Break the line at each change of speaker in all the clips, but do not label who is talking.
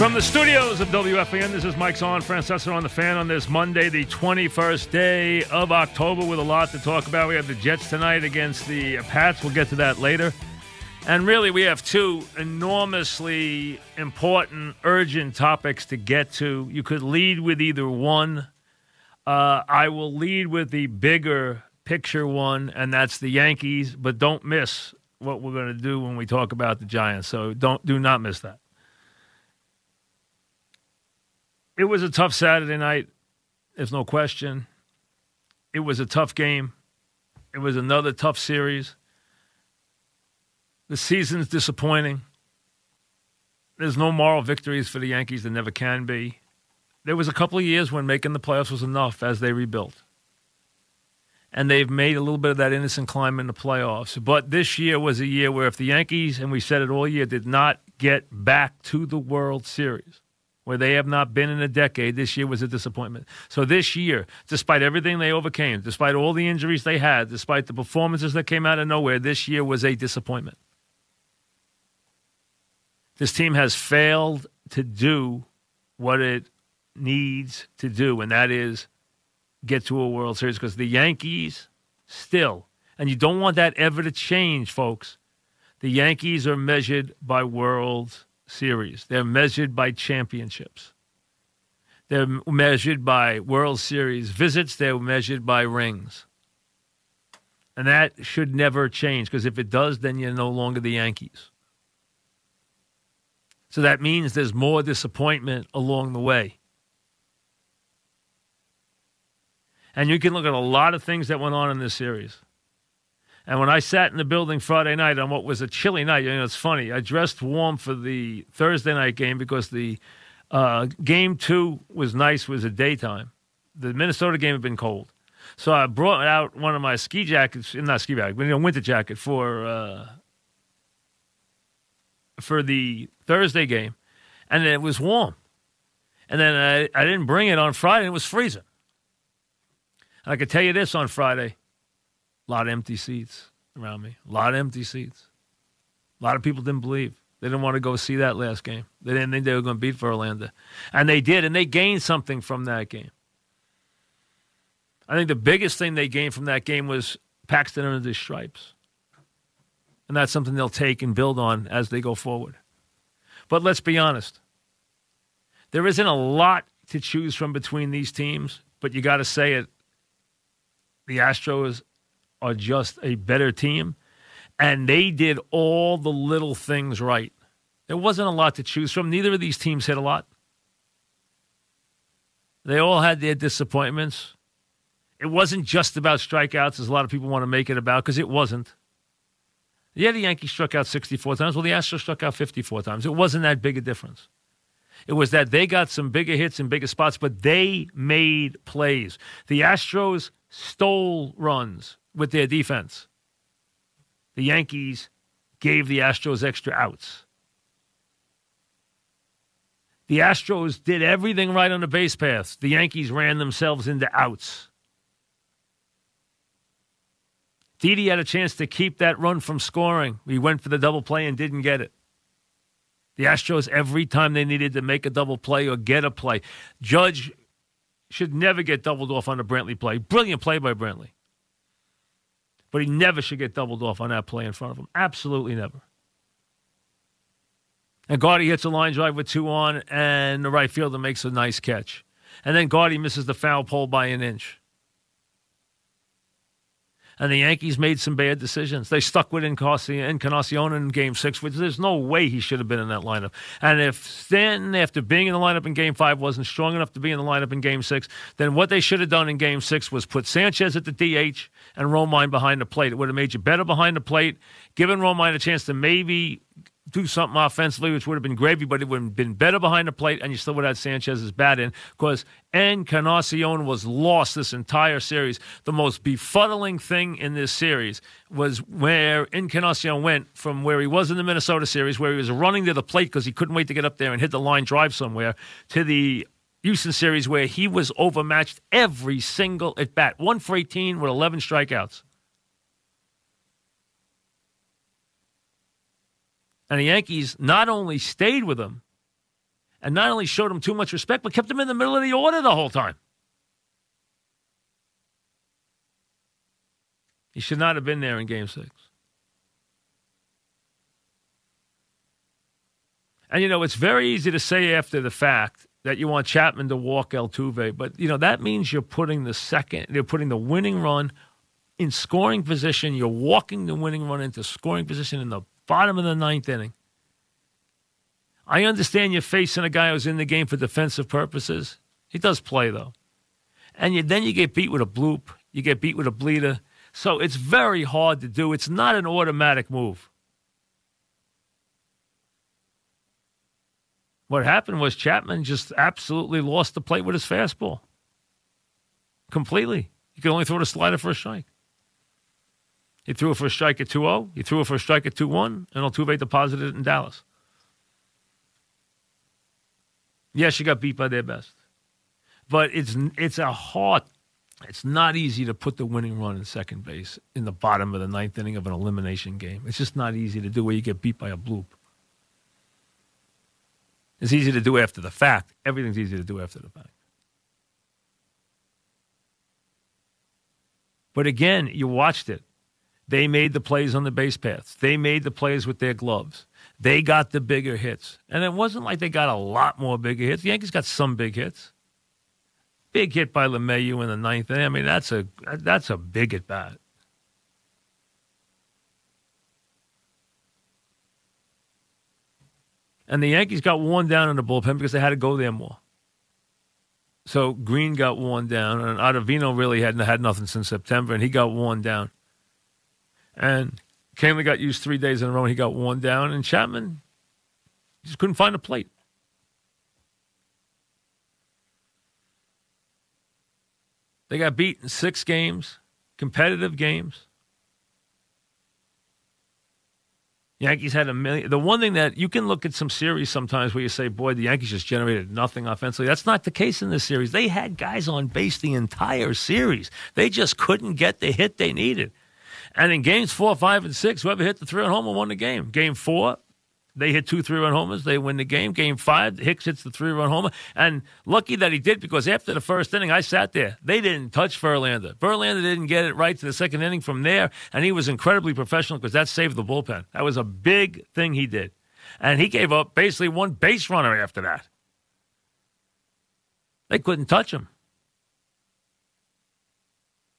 From the studios of WFAN, this is Mike Zahn, Francesa on the fan on this Monday, the 21st day of October, with a lot to talk about. We have the Jets tonight against the Pats. We'll get to that later. And really, we have two enormously important, urgent topics to get to. You could lead with either one. Uh, I will lead with the bigger picture one, and that's the Yankees. But don't miss what we're going to do when we talk about the Giants. So don't do not miss that. It was a tough Saturday night. There's no question. It was a tough game. It was another tough series. The season's disappointing. There's no moral victories for the Yankees. There never can be. There was a couple of years when making the playoffs was enough as they rebuilt. And they've made a little bit of that innocent climb in the playoffs. But this year was a year where if the Yankees, and we said it all year, did not get back to the World Series, where they have not been in a decade. This year was a disappointment. So this year, despite everything they overcame, despite all the injuries they had, despite the performances that came out of nowhere, this year was a disappointment. This team has failed to do what it needs to do, and that is get to a World Series because the Yankees still, and you don't want that ever to change, folks. The Yankees are measured by World Series. They're measured by championships. They're measured by World Series visits. They're measured by rings. And that should never change because if it does, then you're no longer the Yankees. So that means there's more disappointment along the way. And you can look at a lot of things that went on in this series. And when I sat in the building Friday night on what was a chilly night, you know, it's funny. I dressed warm for the Thursday night game because the uh, game two was nice, was a daytime. The Minnesota game had been cold. So I brought out one of my ski jackets, not ski bag, but you know, winter jacket for uh, for the Thursday game, and it was warm. And then I, I didn't bring it on Friday, it was freezing. And I can tell you this on Friday a lot of empty seats around me. A lot of empty seats. A lot of people didn't believe. They didn't want to go see that last game. They didn't think they were going to beat Verlander. And they did, and they gained something from that game. I think the biggest thing they gained from that game was Paxton under the stripes. And that's something they'll take and build on as they go forward. But let's be honest. There isn't a lot to choose from between these teams, but you got to say it. The Astros are just a better team, and they did all the little things right. There wasn't a lot to choose from. Neither of these teams hit a lot. They all had their disappointments. It wasn't just about strikeouts, as a lot of people want to make it about, because it wasn't. Yeah, the Yankees struck out 64 times. Well, the Astros struck out 54 times. It wasn't that big a difference. It was that they got some bigger hits in bigger spots, but they made plays. The Astros stole runs with their defense. The Yankees gave the Astros extra outs. The Astros did everything right on the base paths. The Yankees ran themselves into outs. Didi had a chance to keep that run from scoring. He went for the double play and didn't get it. The Astros, every time they needed to make a double play or get a play, Judge should never get doubled off on a Brantley play. Brilliant play by Brantley. But he never should get doubled off on that play in front of him. Absolutely never. And Gardy hits a line drive with two on, and the right fielder makes a nice catch. And then Gardy misses the foul pole by an inch and the Yankees made some bad decisions. They stuck with Encarnacion in Game Six, which there's no way he should have been in that lineup. And if Stanton, after being in the lineup in Game Five, wasn't strong enough to be in the lineup in Game Six, then what they should have done in Game Six was put Sanchez at the DH and Romine behind the plate. It would have made you better behind the plate, given Romine a chance to maybe do something offensively, which would have been gravy, but it would have been better behind the plate, and you still would have had Sanchez's bat in because Encarnacion was lost this entire series. The most befuddling thing in this series was where Encarnacion went from where he was in the Minnesota series, where he was running to the plate because he couldn't wait to get up there and hit the line drive somewhere, to the Houston series where he was overmatched every single at bat, one for 18 with 11 strikeouts. And the Yankees not only stayed with him and not only showed him too much respect, but kept him in the middle of the order the whole time. He should not have been there in game six. And, you know, it's very easy to say after the fact that you want Chapman to walk Altuve, but, you know, that means you're putting the second, you're putting the winning run in scoring position. You're walking the winning run into scoring position in the bottom of the ninth inning. I understand you're facing a guy who's in the game for defensive purposes. He does play, though. And you, then you get beat with a bloop, you get beat with a bleeder. So it's very hard to do. It's not an automatic move. What happened was Chapman just absolutely lost the plate with his fastball. Completely. He could only throw the slider for a strike. He threw it for a strike at 2 0. He threw it for a strike at 2 1, and Altuve deposited it in Dallas. Yes, you got beat by their best. But it's it's a hard it's not easy to put the winning run in second base in the bottom of the ninth inning of an elimination game. It's just not easy to do where you get beat by a bloop. It's easy to do after the fact. Everything's easy to do after the fact. But again, you watched it. They made the plays on the base paths. They made the plays with their gloves. They got the bigger hits. And it wasn't like they got a lot more bigger hits. The Yankees got some big hits. Big hit by LeMahieu in the ninth. I mean, that's a that's a big at bat. And the Yankees got worn down in the bullpen because they had to go there more. So Green got worn down, and Ottavino really hadn't had nothing since September, and he got worn down. And Kahnle got used three days in a row, he got worn down. And Chapman just couldn't find a plate. They got beat in six games, competitive games. Yankees had a million. The one thing that you can look at some series sometimes where you say, boy, the Yankees just generated nothing offensively. That's not the case in this series. They had guys on base the entire series. They just couldn't get the hit they needed. And in games four, five, and six, whoever hit the three run homer won the game. Game four, they hit two three run homers. They win the game. Game five, Hicks hits the three run homer. And lucky that he did because after the first inning, I sat there. They didn't touch Verlander. Verlander didn't get it right to the second inning from there. And he was incredibly professional because that saved the bullpen. That was a big thing he did. And he gave up basically one base runner after that. They couldn't touch him.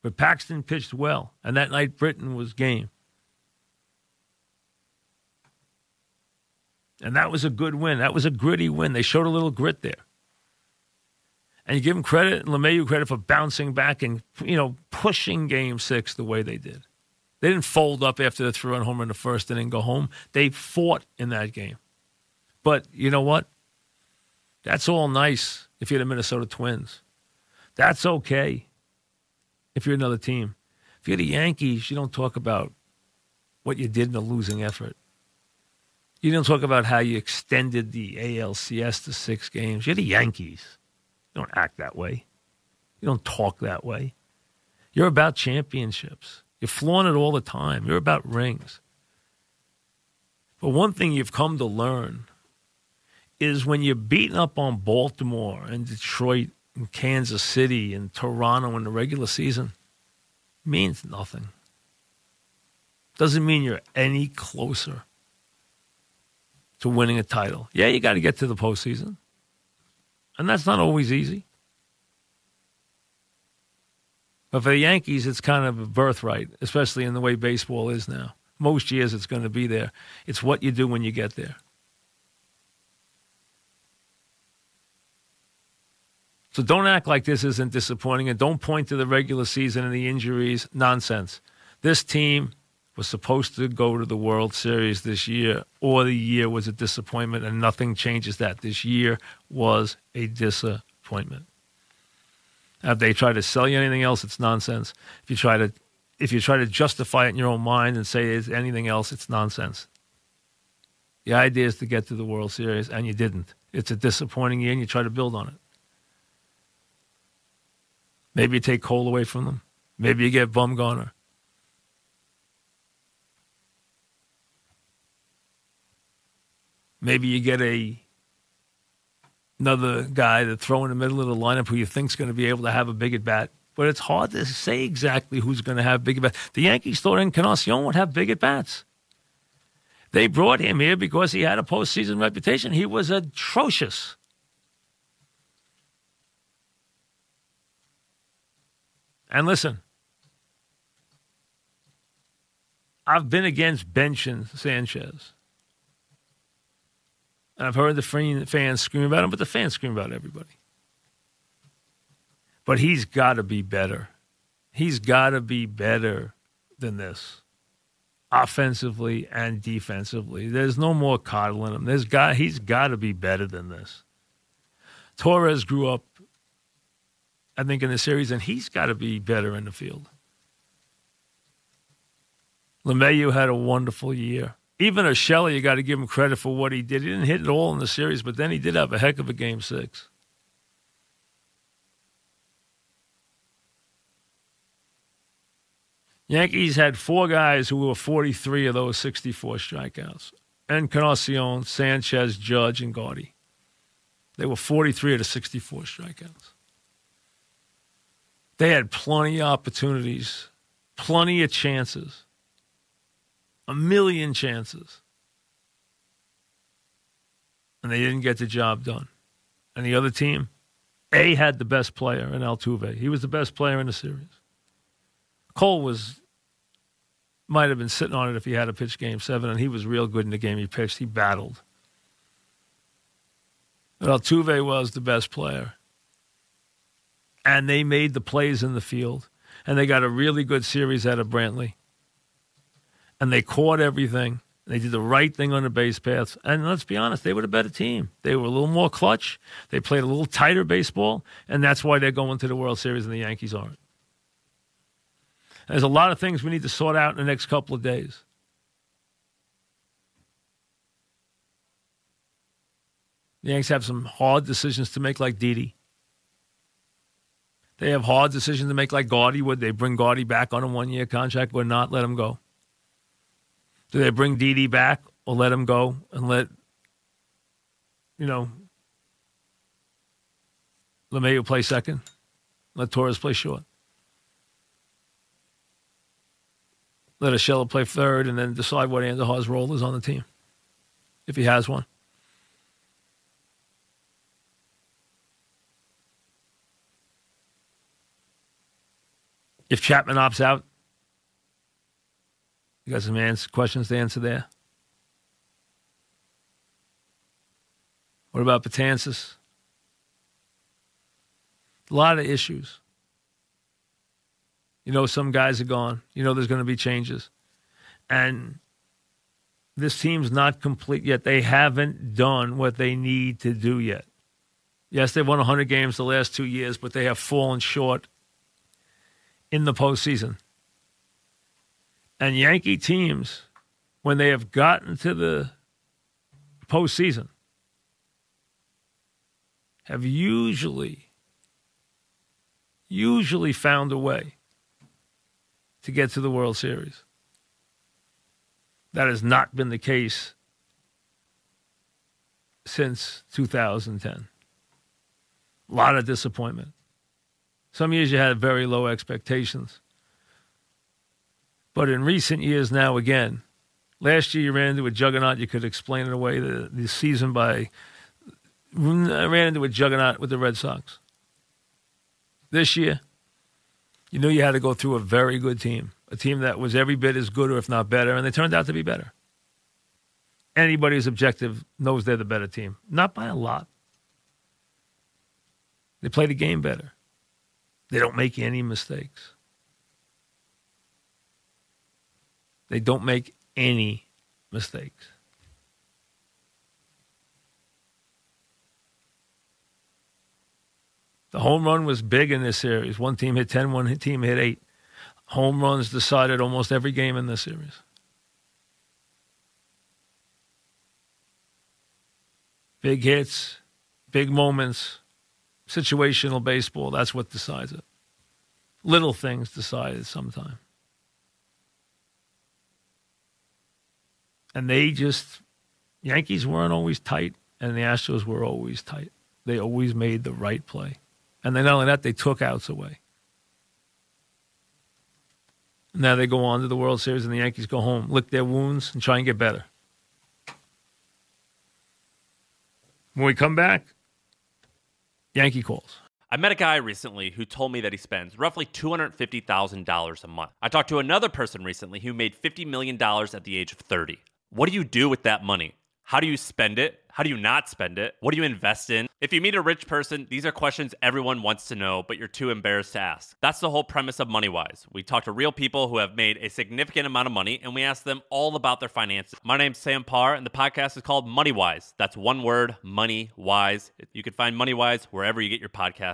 But Paxton pitched well. And that night, Britton was game. And that was a good win. That was a gritty win. They showed a little grit there. And you give them credit, LeMahieu credit for bouncing back and, you know, pushing game six the way they did. They didn't fold up after the three run homer in the first and go home. They fought in that game. But you know what? That's all nice if you're the Minnesota Twins. That's okay if you're another team. If you're the Yankees, you don't talk about what you did in a losing effort. You don't talk about how you extended the ALCS to six games. You're the Yankees. You don't act that way. You don't talk that way. You're about championships. You're flaunt it all the time. You're about rings. But one thing you've come to learn is when you're beating up on Baltimore and Detroit and Kansas City and Toronto in the regular season, means nothing. Doesn't mean you're any closer to winning a title. Yeah, you got to get to the postseason. And that's not always easy. But for the Yankees, it's kind of a birthright, especially in the way baseball is now. Most years it's going to be there. It's what you do when you get there. So don't act like this isn't disappointing and don't point to the regular season and the injuries. Nonsense. This team was supposed to go to the World Series this year, or the year was a disappointment, and nothing changes that. This year was a disappointment. If they try to sell you anything else, it's nonsense. If you try to if you try to justify it in your own mind and say it's anything else, it's nonsense. The idea is to get to the World Series, and you didn't. It's a disappointing year, and you try to build on it. Maybe you take Cole away from them. Maybe you get Bumgarner. Maybe you get a another guy to throw in the middle of the lineup who you think's going to be able to have a big at bat. But it's hard to say exactly who's going to have big at bats. The Yankees thought Encarnacion would have big at bats. They brought him here because he had a postseason reputation. He was atrocious. And listen, I've been against benching Sanchez. And I've heard the fans scream about him, but the fans scream about everybody. But he's got to be better. He's got to be better than this, offensively and defensively. There's no more coddling him. There's got he's got to be better than this. Torres grew up, I think, in the series, and he's got to be better in the field. LeMahieu had a wonderful year even Urshela, you got to give him credit for what he did. He didn't hit it all in the series, but then he did have a heck of a game six. Yankees had four guys who were 43 of those 64 strikeouts. Encarnacion, Sanchez, Judge, and Gardy. They were 43 of the 64 strikeouts. They had plenty of opportunities, plenty of chances a million chances. And they didn't get the job done. And the other team, A had the best player in Altuve. He was the best player in the series. Cole was might have been sitting on it if he had a pitch game seven, and he was real good in the game he pitched. He battled. But Altuve was the best player. And they made the plays in the field. And they got a really good series out of Brantley and they caught everything. They did the right thing on the base paths. And let's be honest, they were the better team. They were a little more clutch. They played a little tighter baseball, and that's why they're going to the World Series and the Yankees aren't. There's a lot of things we need to sort out in the next couple of days. The Yankees have some hard decisions to make, like Didi. They have hard decisions to make, like Gardy. Would they bring Gardy back on a one year contract or not let him go? Do they bring Didi back or let him go and let, you know, LeMahieu play second? Let Torres play short? Let Urshela play third and then decide what Andujar's role is on the team, if he has one. If Chapman opts out, you got some answer, questions to answer there? What about Betances? A lot of issues. You know, some guys are gone. You know, there's going to be changes. And this team's not complete yet. They haven't done what they need to do yet. Yes, they've won 100 games the last two years, but they have fallen short in the postseason. And Yankee teams, when they have gotten to the postseason, have usually, usually found a way to get to the World Series. That has not been the case since 2010. A lot of disappointment. Some years you had very low expectations. But in recent years now, again, last year you ran into a juggernaut. You could explain it away the, the season by I ran into a juggernaut with the Red Sox. This year, you knew you had to go through a very good team, a team that was every bit as good or if not better, and they turned out to be better. Anybody who's objective knows they're the better team, not by a lot. They play the game better. They don't make any mistakes. They don't make any mistakes. The home run was big in this series. One team hit 10, one team hit 8. Home runs decided almost every game in this series. Big hits, big moments, situational baseball, that's what decides it. Little things decide it sometimes. and they just Yankees weren't always tight, and the Astros were always tight. they always made the right play. And then not only that, they took outs away. Now they go on to the World Series and the Yankees go home, lick their wounds, and try and get better. When we come back, Yankee calls.
I met a guy recently who told me that he spends roughly $250,000 a month. I talked to another person recently who made $50 million at the age of 30. What do you do with that money? How do you spend it? How do you not spend it? What do you invest in? If you meet a rich person, these are questions everyone wants to know, but you're too embarrassed to ask. That's the whole premise of MoneyWise. We talk to real people who have made a significant amount of money and we ask them all about their finances. My name's Sam Parr and the podcast is called MoneyWise. That's one word, Money Wise. You can find MoneyWise wherever you get your podcasts.